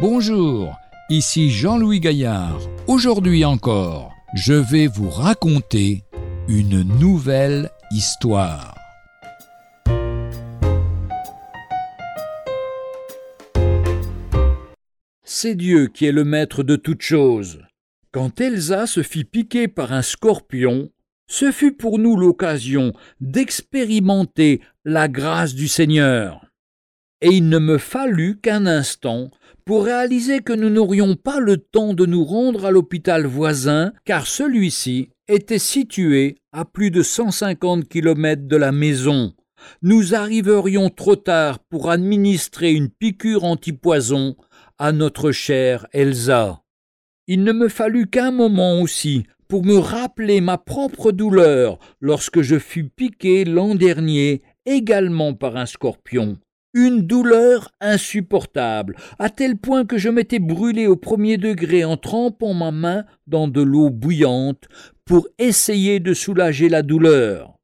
Bonjour, ici Jean-Louis Gaillard. Aujourd'hui encore, je vais vous raconter une nouvelle histoire. C'est Dieu qui est le maître de toutes choses. Quand Elsa se fit piquer par un scorpion, ce fut pour nous l'occasion d'expérimenter la grâce du Seigneur. Et il ne me fallut qu'un instant pour réaliser que nous n'aurions pas le temps de nous rendre à l'hôpital voisin, car celui-ci était situé à plus de 150 kilomètres de la maison. Nous arriverions trop tard pour administrer une piqûre antipoison à notre chère Elsa. Il ne me fallut qu'un moment aussi pour me rappeler ma propre douleur lorsque je fus piqué l'an dernier également par un scorpion une douleur insupportable, à tel point que je m'étais brûlé au premier degré en trempant ma main dans de l'eau bouillante pour essayer de soulager la douleur.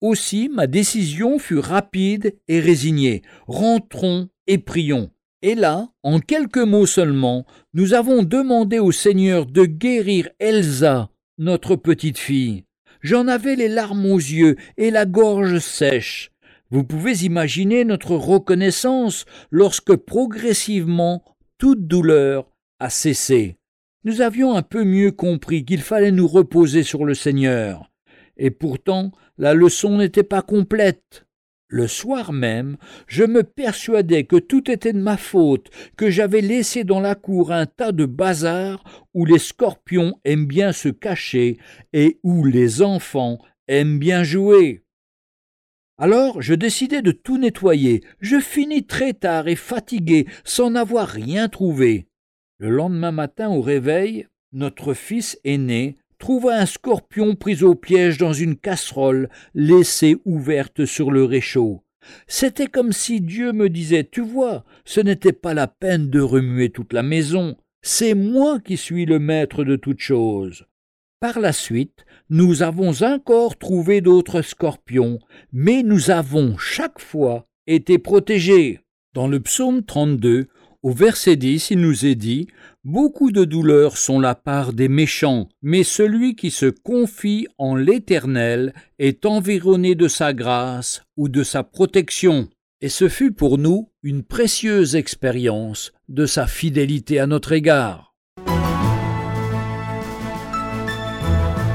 Aussi ma décision fut rapide et résignée. Rentrons et prions. Et là, en quelques mots seulement, nous avons demandé au Seigneur de guérir Elsa, notre petite fille. J'en avais les larmes aux yeux et la gorge sèche. Vous pouvez imaginer notre reconnaissance lorsque progressivement toute douleur a cessé. Nous avions un peu mieux compris qu'il fallait nous reposer sur le Seigneur. Et pourtant, la leçon n'était pas complète. Le soir même, je me persuadais que tout était de ma faute, que j'avais laissé dans la cour un tas de bazar où les scorpions aiment bien se cacher et où les enfants aiment bien jouer. Alors je décidai de tout nettoyer. Je finis très tard et fatigué, sans n'avoir rien trouvé. Le lendemain matin au réveil, notre fils aîné trouva un scorpion pris au piège dans une casserole laissée ouverte sur le réchaud. C'était comme si Dieu me disait Tu vois, ce n'était pas la peine de remuer toute la maison, c'est moi qui suis le maître de toutes choses. Par la suite, nous avons encore trouvé d'autres scorpions, mais nous avons chaque fois été protégés. Dans le psaume 32, au verset 10, il nous est dit Beaucoup de douleurs sont la part des méchants, mais celui qui se confie en l'Éternel est environné de sa grâce ou de sa protection. Et ce fut pour nous une précieuse expérience de sa fidélité à notre égard.